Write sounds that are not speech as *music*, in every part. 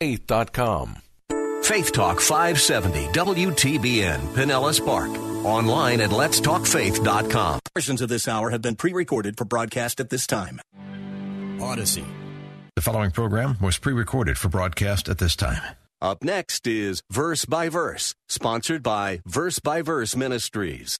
Faith.com. Faith Talk 570 WTBN Pinellas Park. Online at letstalkfaith.com. Versions of this hour have been pre-recorded for broadcast at this time. Odyssey. The following program was pre-recorded for broadcast at this time. Up next is Verse by Verse, sponsored by Verse by Verse Ministries.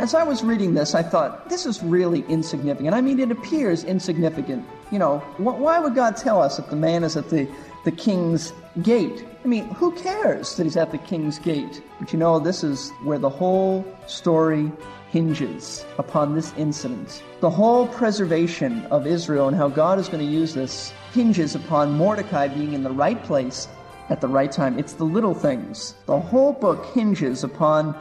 As I was reading this, I thought, this is really insignificant. I mean, it appears insignificant. You know, wh- why would God tell us that the man is at the, the king's gate? I mean, who cares that he's at the king's gate? But you know, this is where the whole story hinges upon this incident. The whole preservation of Israel and how God is going to use this hinges upon Mordecai being in the right place at the right time. It's the little things. The whole book hinges upon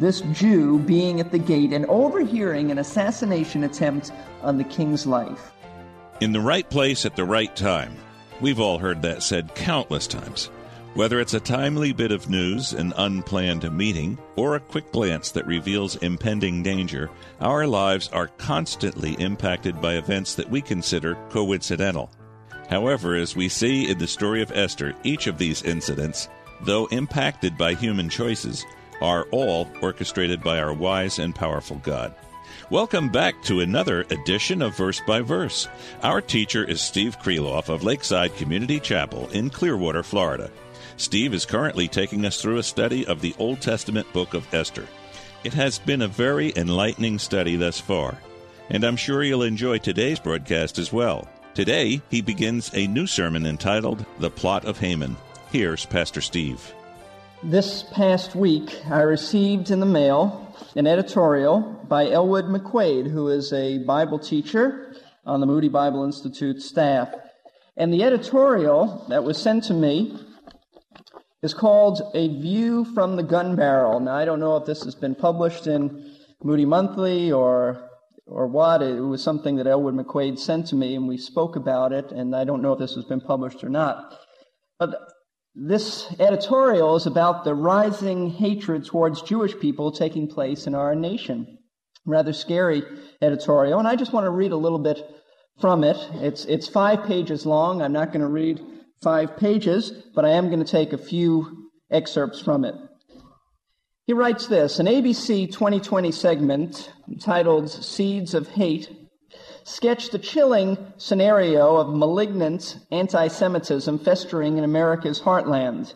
this Jew being at the gate and overhearing an assassination attempt on the king's life. In the right place at the right time. We've all heard that said countless times. Whether it's a timely bit of news, an unplanned meeting, or a quick glance that reveals impending danger, our lives are constantly impacted by events that we consider coincidental. However, as we see in the story of Esther, each of these incidents, though impacted by human choices, are all orchestrated by our wise and powerful God. Welcome back to another edition of Verse by Verse. Our teacher is Steve Kreloff of Lakeside Community Chapel in Clearwater, Florida. Steve is currently taking us through a study of the Old Testament book of Esther. It has been a very enlightening study thus far, and I'm sure you'll enjoy today's broadcast as well. Today, he begins a new sermon entitled The Plot of Haman. Here's Pastor Steve. This past week, I received in the mail an editorial by Elwood McQuaid, who is a Bible teacher on the Moody Bible Institute staff. And the editorial that was sent to me is called A View from the Gun Barrel. Now, I don't know if this has been published in Moody Monthly or or what. It was something that Elwood McQuaid sent to me, and we spoke about it, and I don't know if this has been published or not. But this editorial is about the rising hatred towards Jewish people taking place in our nation. Rather scary editorial, and I just want to read a little bit from it. It's, it's five pages long. I'm not going to read five pages, but I am going to take a few excerpts from it. He writes this An ABC 2020 segment titled Seeds of Hate sketched the chilling scenario of malignant anti Semitism festering in America's heartland.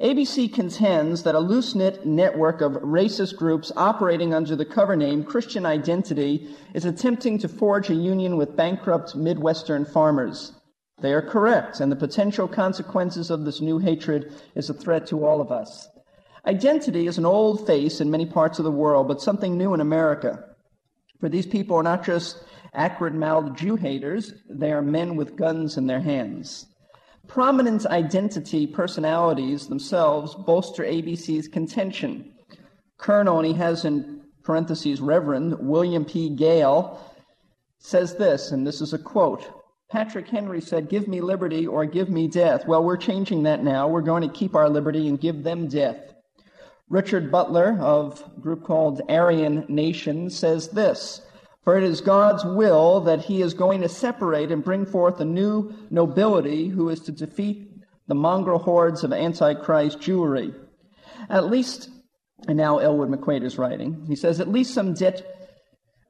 ABC contends that a loose knit network of racist groups operating under the cover name Christian Identity is attempting to forge a union with bankrupt Midwestern farmers. They are correct, and the potential consequences of this new hatred is a threat to all of us. Identity is an old face in many parts of the world, but something new in America. For these people are not just acrid mouthed Jew haters, they are men with guns in their hands. Prominent identity personalities themselves bolster ABC's contention. He has in parentheses Reverend William P. Gale, says this, and this is a quote Patrick Henry said, Give me liberty or give me death. Well, we're changing that now. We're going to keep our liberty and give them death. Richard Butler of a group called Aryan Nation says this For it is God's will that he is going to separate and bring forth a new nobility who is to defeat the mongrel hordes of Antichrist Jewry. At least, and now Elwood McQuaid is writing, he says, at least some debt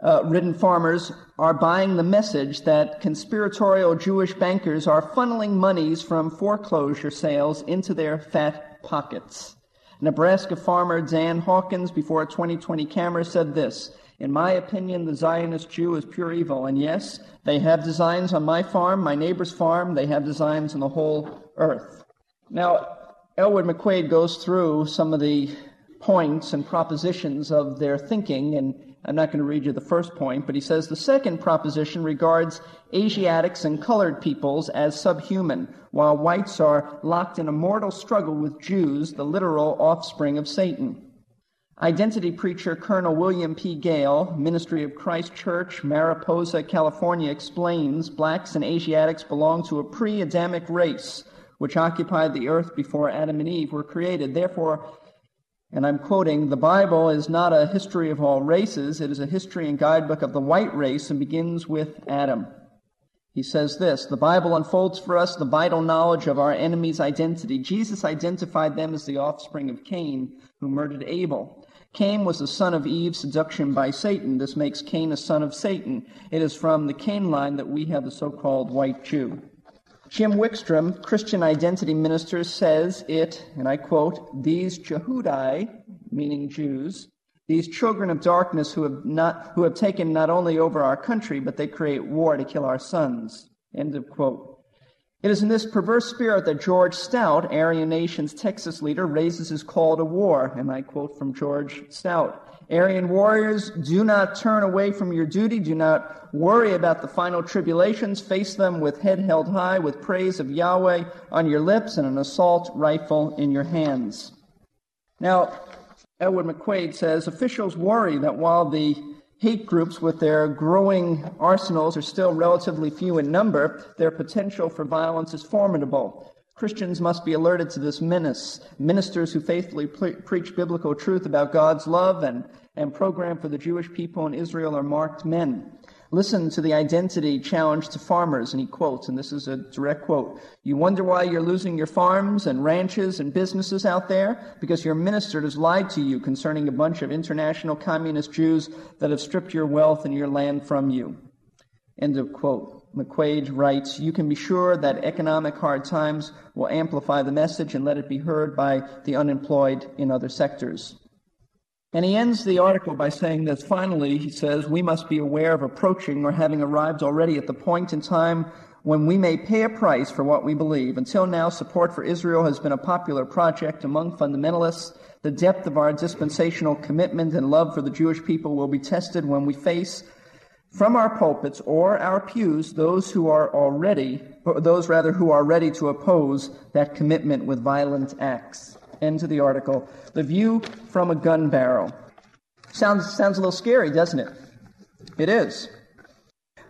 uh, ridden farmers are buying the message that conspiratorial Jewish bankers are funneling monies from foreclosure sales into their fat pockets. Nebraska farmer Dan Hawkins, before a 2020 camera, said this In my opinion, the Zionist Jew is pure evil. And yes, they have designs on my farm, my neighbor's farm, they have designs on the whole earth. Now, Elwood McQuaid goes through some of the points and propositions of their thinking, and I'm not going to read you the first point, but he says the second proposition regards Asiatics and colored peoples as subhuman, while whites are locked in a mortal struggle with Jews, the literal offspring of Satan. Identity preacher Colonel William P. Gale, Ministry of Christ Church, Mariposa, California, explains blacks and Asiatics belong to a pre Adamic race which occupied the earth before Adam and Eve were created. Therefore, and I'm quoting, the Bible is not a history of all races, it is a history and guidebook of the white race and begins with Adam. He says this The Bible unfolds for us the vital knowledge of our enemy's identity. Jesus identified them as the offspring of Cain, who murdered Abel. Cain was the son of Eve's seduction by Satan. This makes Cain a son of Satan. It is from the Cain line that we have the so called white Jew. Jim Wickstrom, Christian identity minister, says it, and I quote, these Jehudai, meaning Jews, these children of darkness who have not who have taken not only over our country, but they create war to kill our sons. End of quote. It is in this perverse spirit that George Stout, Aryan Nation's Texas leader, raises his call to war, and I quote from George Stout. Aryan warriors, do not turn away from your duty. Do not worry about the final tribulations. Face them with head held high, with praise of Yahweh on your lips and an assault rifle in your hands. Now, Edward McQuaid says officials worry that while the hate groups with their growing arsenals are still relatively few in number, their potential for violence is formidable. Christians must be alerted to this menace. Ministers who faithfully pre- preach biblical truth about God's love and, and program for the Jewish people in Israel are marked men. Listen to the identity challenge to farmers, and he quotes, and this is a direct quote You wonder why you're losing your farms and ranches and businesses out there? Because your minister has lied to you concerning a bunch of international communist Jews that have stripped your wealth and your land from you. End of quote. McQuaid writes, You can be sure that economic hard times will amplify the message and let it be heard by the unemployed in other sectors. And he ends the article by saying that finally, he says, we must be aware of approaching or having arrived already at the point in time when we may pay a price for what we believe. Until now, support for Israel has been a popular project among fundamentalists. The depth of our dispensational commitment and love for the Jewish people will be tested when we face from our pulpits or our pews those who are already, those rather who are ready to oppose that commitment with violent acts. Of the article. The view from a gun barrel. Sounds, sounds a little scary, doesn't it? It is.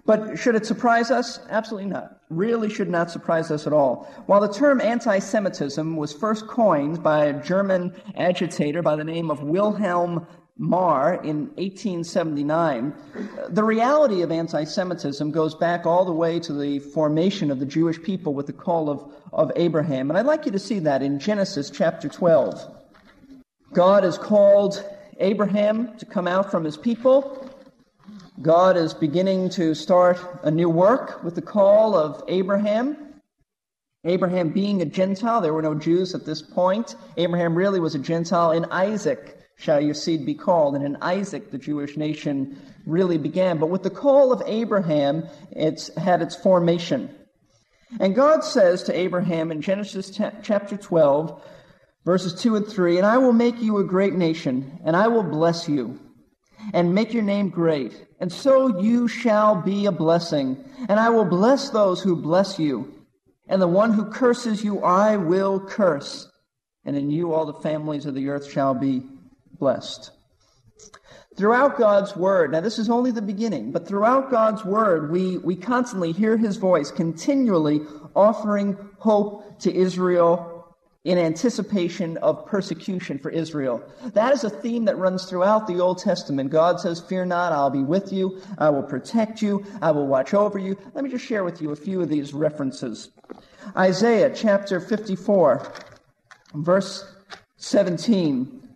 But should it surprise us? Absolutely not. Really should not surprise us at all. While the term anti Semitism was first coined by a German agitator by the name of Wilhelm Marr in 1879, the reality of anti Semitism goes back all the way to the formation of the Jewish people with the call of, of Abraham. And I'd like you to see that in Genesis chapter 12. God has called Abraham to come out from his people. God is beginning to start a new work with the call of Abraham. Abraham being a Gentile, there were no Jews at this point. Abraham really was a Gentile in Isaac shall your seed be called. And in Isaac, the Jewish nation really began. But with the call of Abraham, it's had its formation. And God says to Abraham in Genesis t- chapter 12, verses 2 and 3, And I will make you a great nation, and I will bless you, and make your name great. And so you shall be a blessing. And I will bless those who bless you. And the one who curses you, I will curse. And in you all the families of the earth shall be blessed. Throughout God's Word, now this is only the beginning, but throughout God's Word, we, we constantly hear His voice continually offering hope to Israel in anticipation of persecution for Israel. That is a theme that runs throughout the Old Testament. God says, Fear not, I'll be with you, I will protect you, I will watch over you. Let me just share with you a few of these references. Isaiah chapter 54, verse 17.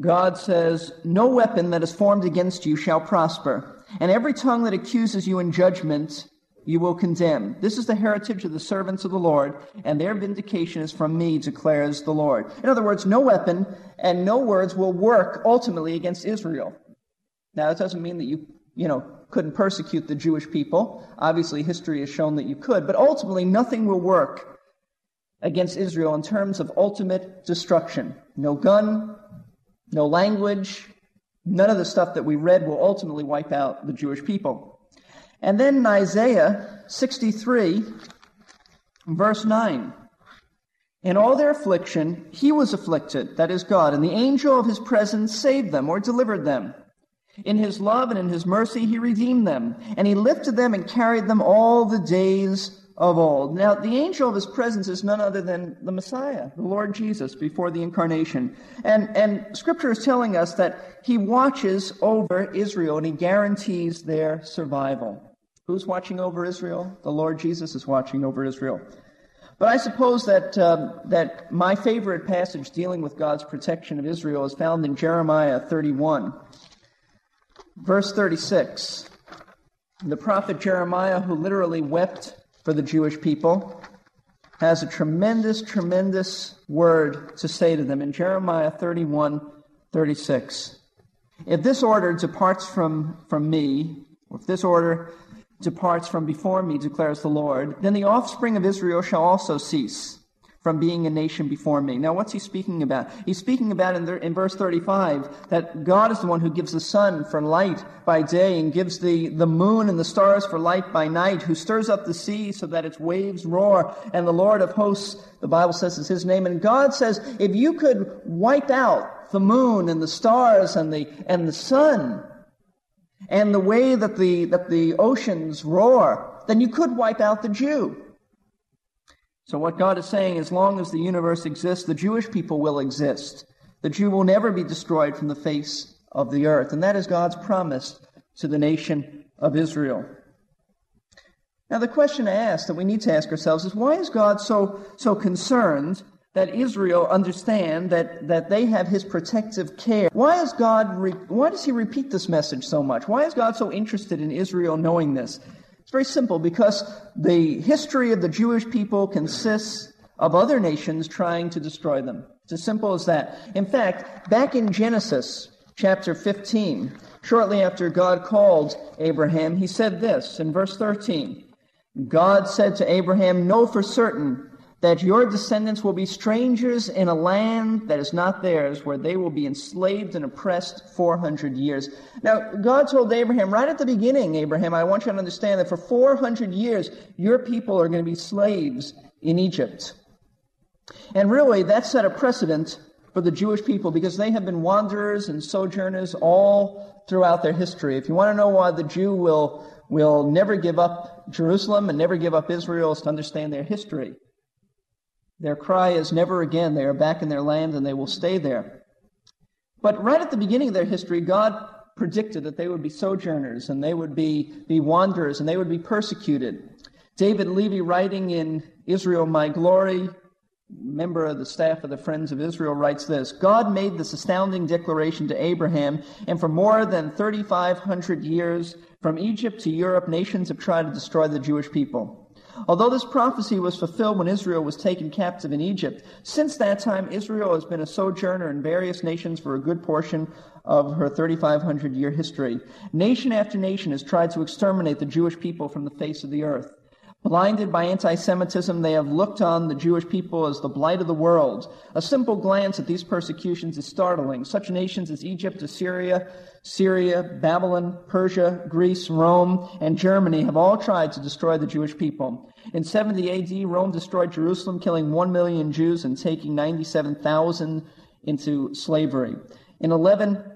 God says, No weapon that is formed against you shall prosper, and every tongue that accuses you in judgment you will condemn. This is the heritage of the servants of the Lord, and their vindication is from me, declares the Lord. In other words, no weapon and no words will work ultimately against Israel. Now, that doesn't mean that you, you know, couldn't persecute the Jewish people. Obviously, history has shown that you could, but ultimately, nothing will work against Israel in terms of ultimate destruction. No gun, no language, none of the stuff that we read will ultimately wipe out the Jewish people. And then in Isaiah 63, verse 9. In all their affliction, he was afflicted, that is God, and the angel of his presence saved them or delivered them. In his love and in his mercy, he redeemed them, and he lifted them and carried them all the days of old. Now, the angel of his presence is none other than the Messiah, the Lord Jesus, before the incarnation. And, and scripture is telling us that he watches over Israel and he guarantees their survival. Who's watching over Israel? The Lord Jesus is watching over Israel. But I suppose that, um, that my favorite passage dealing with God's protection of Israel is found in Jeremiah 31. Verse 36 The prophet Jeremiah, who literally wept for the Jewish people, has a tremendous, tremendous word to say to them in Jeremiah 31 36. If this order departs from, from me, or if this order departs from before me, declares the Lord, then the offspring of Israel shall also cease from being a nation before me. Now, what's he speaking about? He's speaking about in, the, in verse 35 that God is the one who gives the sun for light by day and gives the, the moon and the stars for light by night, who stirs up the sea so that its waves roar, and the Lord of hosts, the Bible says, is his name. And God says, if you could wipe out the moon and the stars and the, and the sun, and the way that the, that the oceans roar, then you could wipe out the Jew. So, what God is saying, as long as the universe exists, the Jewish people will exist. The Jew will never be destroyed from the face of the earth. And that is God's promise to the nation of Israel. Now, the question to ask that we need to ask ourselves is why is God so, so concerned that Israel understand that, that they have his protective care? Why is God, re- why does he repeat this message so much? Why is God so interested in Israel knowing this? Very simple because the history of the Jewish people consists of other nations trying to destroy them. It's as simple as that. In fact, back in Genesis chapter 15, shortly after God called Abraham, he said this in verse 13 God said to Abraham, Know for certain that your descendants will be strangers in a land that is not theirs, where they will be enslaved and oppressed 400 years. Now, God told Abraham right at the beginning, Abraham, I want you to understand that for 400 years, your people are going to be slaves in Egypt. And really, that set a precedent for the Jewish people because they have been wanderers and sojourners all throughout their history. If you want to know why the Jew will, will never give up Jerusalem and never give up Israel, is to understand their history. Their cry is never again. They are back in their land and they will stay there. But right at the beginning of their history, God predicted that they would be sojourners and they would be, be wanderers and they would be persecuted. David Levy, writing in Israel My Glory, member of the staff of the Friends of Israel, writes this God made this astounding declaration to Abraham, and for more than 3,500 years, from Egypt to Europe, nations have tried to destroy the Jewish people. Although this prophecy was fulfilled when Israel was taken captive in Egypt, since that time Israel has been a sojourner in various nations for a good portion of her 3,500 year history. Nation after nation has tried to exterminate the Jewish people from the face of the earth. Blinded by anti Semitism, they have looked on the Jewish people as the blight of the world. A simple glance at these persecutions is startling. Such nations as Egypt, Assyria, Syria, Babylon, Persia, Greece, Rome, and Germany have all tried to destroy the Jewish people. In 70 AD, Rome destroyed Jerusalem, killing 1 million Jews and taking 97,000 into slavery. In 11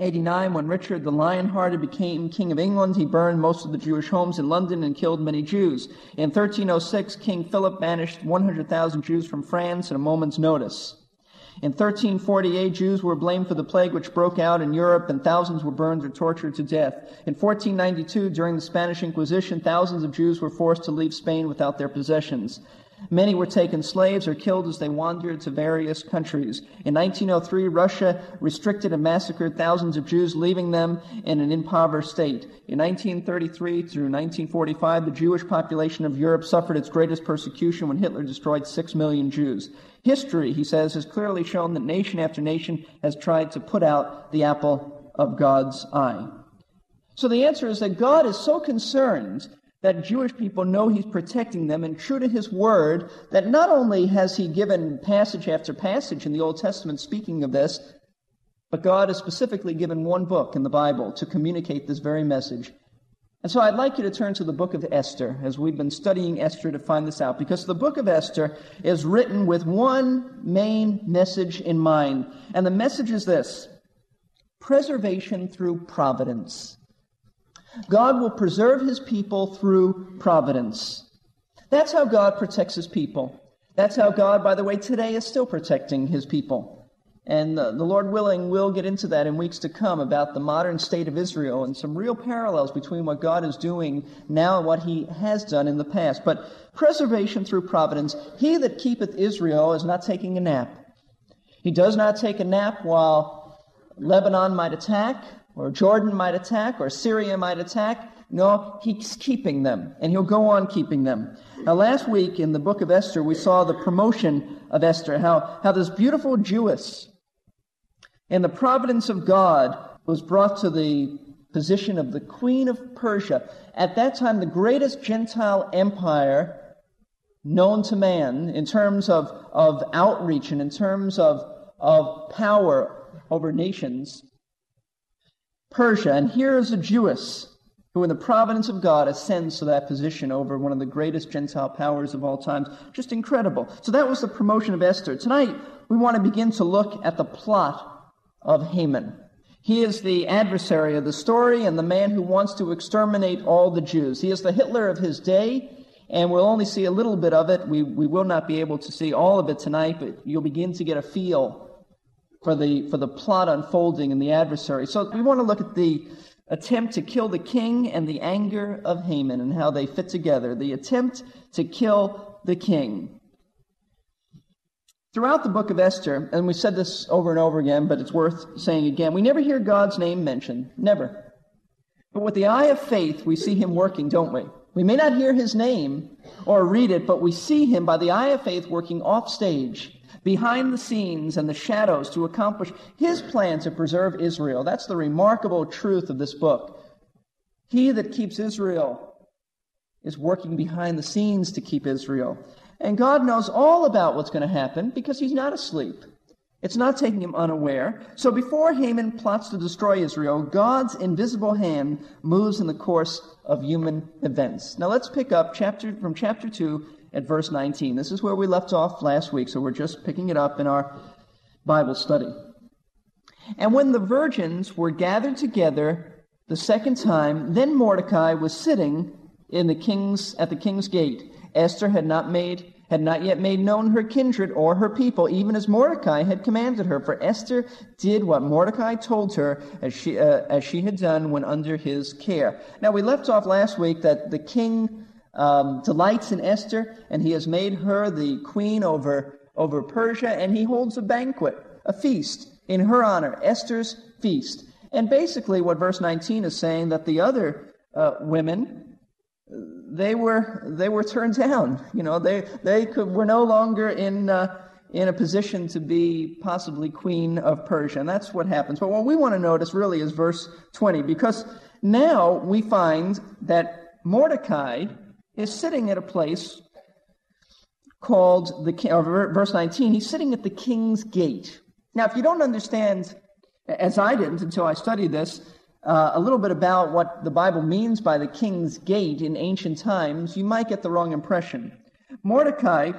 89, when Richard the Lionhearted became King of England, he burned most of the Jewish homes in London and killed many Jews. In 1306, King Philip banished 100,000 Jews from France at a moment's notice. In 1348, Jews were blamed for the plague which broke out in Europe, and thousands were burned or tortured to death. In 1492, during the Spanish Inquisition, thousands of Jews were forced to leave Spain without their possessions. Many were taken slaves or killed as they wandered to various countries. In 1903, Russia restricted and massacred thousands of Jews, leaving them in an impoverished state. In 1933 through 1945, the Jewish population of Europe suffered its greatest persecution when Hitler destroyed six million Jews. History, he says, has clearly shown that nation after nation has tried to put out the apple of God's eye. So the answer is that God is so concerned that Jewish people know he's protecting them, and true to his word, that not only has he given passage after passage in the Old Testament speaking of this, But God has specifically given one book in the Bible to communicate this very message. And so I'd like you to turn to the book of Esther as we've been studying Esther to find this out, because the book of Esther is written with one main message in mind. And the message is this preservation through providence. God will preserve his people through providence. That's how God protects his people. That's how God, by the way, today is still protecting his people. And the, the Lord willing, we'll get into that in weeks to come about the modern state of Israel and some real parallels between what God is doing now and what he has done in the past. But preservation through providence, he that keepeth Israel is not taking a nap. He does not take a nap while Lebanon might attack, or Jordan might attack, or Syria might attack. No, he's keeping them, and he'll go on keeping them. Now, last week in the book of Esther, we saw the promotion of Esther, how, how this beautiful Jewess and the providence of God was brought to the position of the Queen of Persia. At that time, the greatest Gentile empire known to man in terms of, of outreach and in terms of, of power over nations. Persia. And here is a Jewess who, in the providence of God, ascends to that position over one of the greatest Gentile powers of all times. Just incredible. So that was the promotion of Esther. Tonight, we want to begin to look at the plot of Haman. He is the adversary of the story and the man who wants to exterminate all the Jews. He is the Hitler of his day, and we'll only see a little bit of it. We, we will not be able to see all of it tonight, but you'll begin to get a feel for the, for the plot unfolding and the adversary. So we want to look at the attempt to kill the king and the anger of Haman and how they fit together. The attempt to kill the king. Throughout the book of Esther, and we said this over and over again, but it's worth saying again, we never hear God's name mentioned. Never. But with the eye of faith, we see him working, don't we? We may not hear his name or read it, but we see him by the eye of faith working off stage, behind the scenes and the shadows to accomplish his plan to preserve Israel. That's the remarkable truth of this book. He that keeps Israel is working behind the scenes to keep Israel. And God knows all about what's going to happen because he's not asleep. It's not taking him unaware. So before Haman plots to destroy Israel, God's invisible hand moves in the course of human events. Now let's pick up chapter from chapter 2 at verse 19. This is where we left off last week, so we're just picking it up in our Bible study. And when the virgins were gathered together the second time, then Mordecai was sitting in the king's at the king's gate. Esther had not made had not yet made known her kindred or her people, even as Mordecai had commanded her. For Esther did what Mordecai told her, as she, uh, as she had done when under his care. Now, we left off last week that the king um, delights in Esther, and he has made her the queen over, over Persia, and he holds a banquet, a feast, in her honor, Esther's feast. And basically, what verse 19 is saying that the other uh, women they were they were turned down. *laughs* You know, they they could were no longer in uh, in a position to be possibly queen of Persia, and that's what happens. But what we want to notice really is verse 20, because now we find that Mordecai is sitting at a place called the or verse 19. He's sitting at the king's gate. Now, if you don't understand, as I didn't until I studied this, uh, a little bit about what the Bible means by the king's gate in ancient times, you might get the wrong impression. Mordecai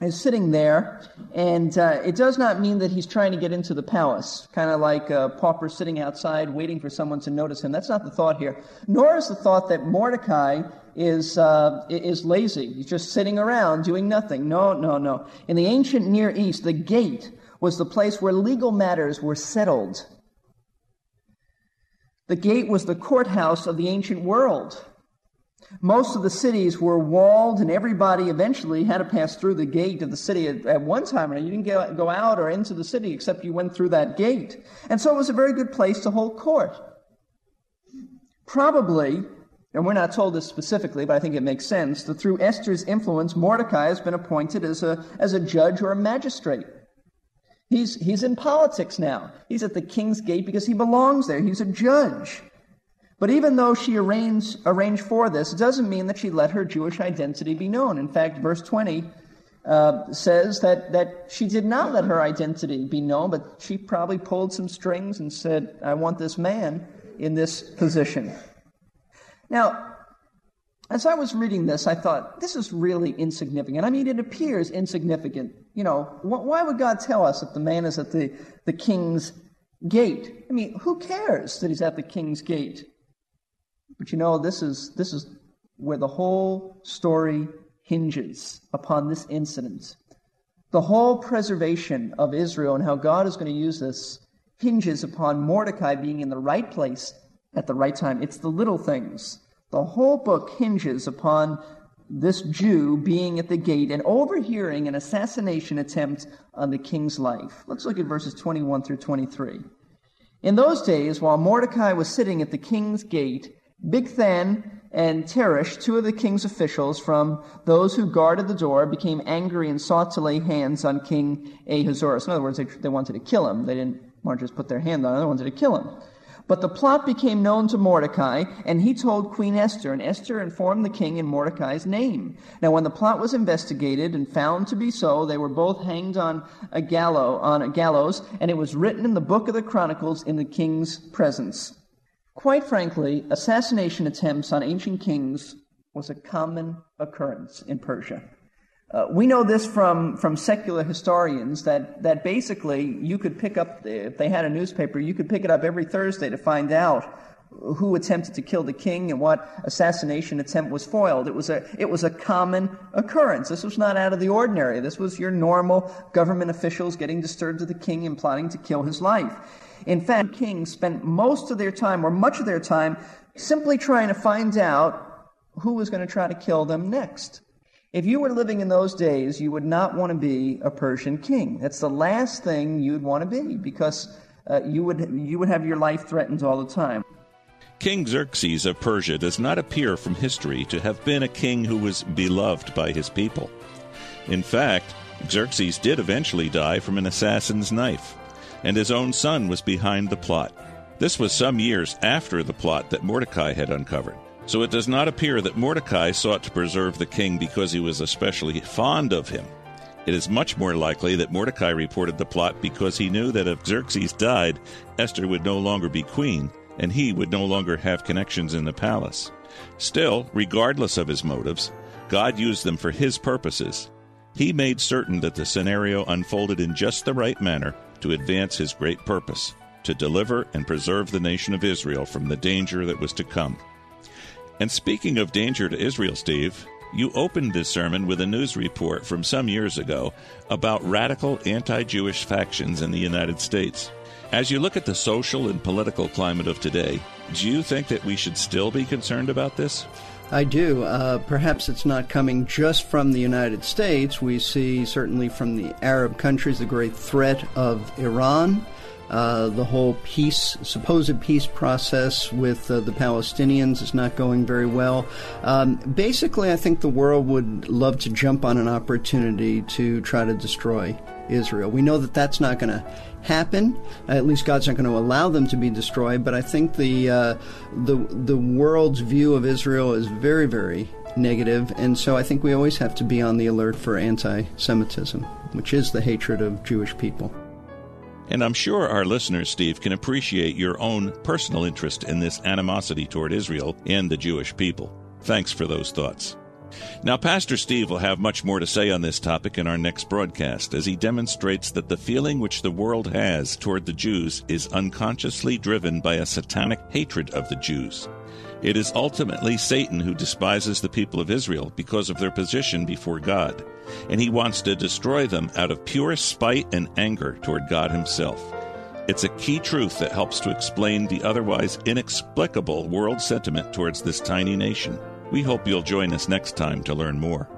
is sitting there, and uh, it does not mean that he's trying to get into the palace, kind of like a pauper sitting outside waiting for someone to notice him. That's not the thought here. Nor is the thought that Mordecai is, uh, is lazy. He's just sitting around doing nothing. No, no, no. In the ancient Near East, the gate was the place where legal matters were settled. The gate was the courthouse of the ancient world. Most of the cities were walled, and everybody eventually had to pass through the gate of the city at, at one time. You didn't go, out or into the city except you went through that gate. And so it was a very good place to hold court. Probably, and we're not told this specifically, but I think it makes sense, that through Esther's influence, Mordecai has been appointed as a, as a judge or a magistrate. He's, he's in politics now. He's at the king's gate because he belongs there. He's a judge. But even though she arranged, arranged for this, it doesn't mean that she let her Jewish identity be known. In fact, verse 20 uh, says that, that she did not let her identity be known, but she probably pulled some strings and said, I want this man in this position. Now, as I was reading this, I thought, this is really insignificant. I mean, it appears insignificant. You know, wh- why would God tell us that the man is at the, the king's gate? I mean, who cares that he's at the king's gate? But you know, this is, this is where the whole story hinges upon this incident. The whole preservation of Israel and how God is going to use this hinges upon Mordecai being in the right place at the right time. It's the little things the whole book hinges upon this Jew being at the gate and overhearing an assassination attempt on the king's life. Let's look at verses 21 through 23. In those days, while Mordecai was sitting at the king's gate, Bigthan and Teresh, two of the king's officials from those who guarded the door, became angry and sought to lay hands on King Ahasuerus. In other words, they, they wanted to kill him. They didn't want to just put their hand on him, they wanted to kill him. But the plot became known to Mordecai, and he told Queen Esther, and Esther informed the king in Mordecai's name. Now, when the plot was investigated and found to be so, they were both hanged on a gallows, on a gallows, and it was written in the book of the Chronicles in the king's presence. Quite frankly, assassination attempts on ancient kings was a common occurrence in Persia. Uh, we know this from, from secular historians that, that basically you could pick up, if they had a newspaper, you could pick it up every Thursday to find out who attempted to kill the king and what assassination attempt was foiled. It was a, it was a common occurrence. This was not out of the ordinary. This was your normal government officials getting disturbed to the king and plotting to kill his life. In fact, kings spent most of their time, or much of their time, simply trying to find out who was going to try to kill them next. If you were living in those days, you would not want to be a Persian king. That's the last thing you'd want to be because uh, you, would, you would have your life threatened all the time. King Xerxes of Persia does not appear from history to have been a king who was beloved by his people. In fact, Xerxes did eventually die from an assassin's knife, and his own son was behind the plot. This was some years after the plot that Mordecai had uncovered. So it does not appear that Mordecai sought to preserve the king because he was especially fond of him. It is much more likely that Mordecai reported the plot because he knew that if Xerxes died, Esther would no longer be queen, and he would no longer have connections in the palace. Still, regardless of his motives, God used them for his purposes. He made certain that the scenario unfolded in just the right manner to advance his great purpose to deliver and preserve the nation of Israel from the danger that was to come. And speaking of danger to Israel, Steve, you opened this sermon with a news report from some years ago about radical anti Jewish factions in the United States. As you look at the social and political climate of today, do you think that we should still be concerned about this? I do. Uh, perhaps it's not coming just from the United States. We see, certainly from the Arab countries, the great threat of Iran. Uh, the whole peace, supposed peace process with uh, the Palestinians is not going very well. Um, basically, I think the world would love to jump on an opportunity to try to destroy Israel. We know that that's not going to happen. At least God's not going to allow them to be destroyed. But I think the uh, the the world's view of Israel is very, very negative, and so I think we always have to be on the alert for anti-Semitism, which is the hatred of Jewish people. And I'm sure our listeners, Steve, can appreciate your own personal interest in this animosity toward Israel and the Jewish people. Thanks for those thoughts. Now, Pastor Steve will have much more to say on this topic in our next broadcast as he demonstrates that the feeling which the world has toward the Jews is unconsciously driven by a satanic hatred of the Jews. It is ultimately Satan who despises the people of Israel because of their position before God and he wants to destroy them out of pure spite and anger toward God himself. It's a key truth that helps to explain the otherwise inexplicable world sentiment towards this tiny nation. We hope you'll join us next time to learn more.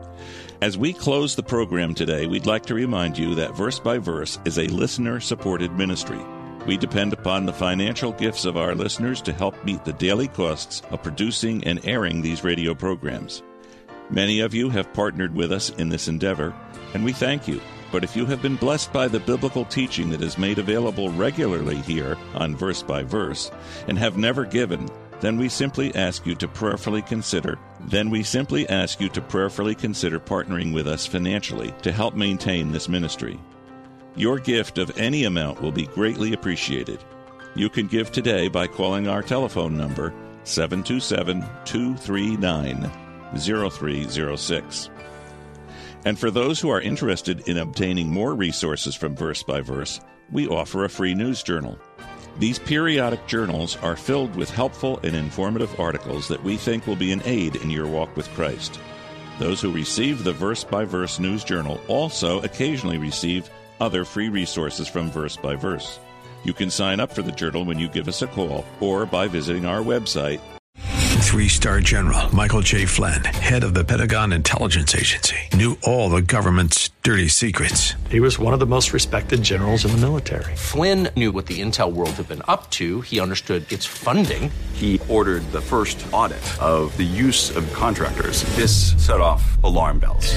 As we close the program today, we'd like to remind you that Verse by Verse is a listener supported ministry. We depend upon the financial gifts of our listeners to help meet the daily costs of producing and airing these radio programs. Many of you have partnered with us in this endeavor, and we thank you. But if you have been blessed by the biblical teaching that is made available regularly here on Verse by Verse and have never given, then we simply ask you to prayerfully consider then we simply ask you to prayerfully consider partnering with us financially to help maintain this ministry. Your gift of any amount will be greatly appreciated. You can give today by calling our telephone number 727 239 0306. And for those who are interested in obtaining more resources from Verse by Verse, we offer a free news journal. These periodic journals are filled with helpful and informative articles that we think will be an aid in your walk with Christ. Those who receive the Verse by Verse news journal also occasionally receive other free resources from Verse by Verse. You can sign up for the journal when you give us a call or by visiting our website Three star general Michael J. Flynn, head of the Pentagon Intelligence Agency, knew all the government's dirty secrets. He was one of the most respected generals in the military. Flynn knew what the intel world had been up to, he understood its funding. He ordered the first audit of the use of contractors. This set off alarm bells.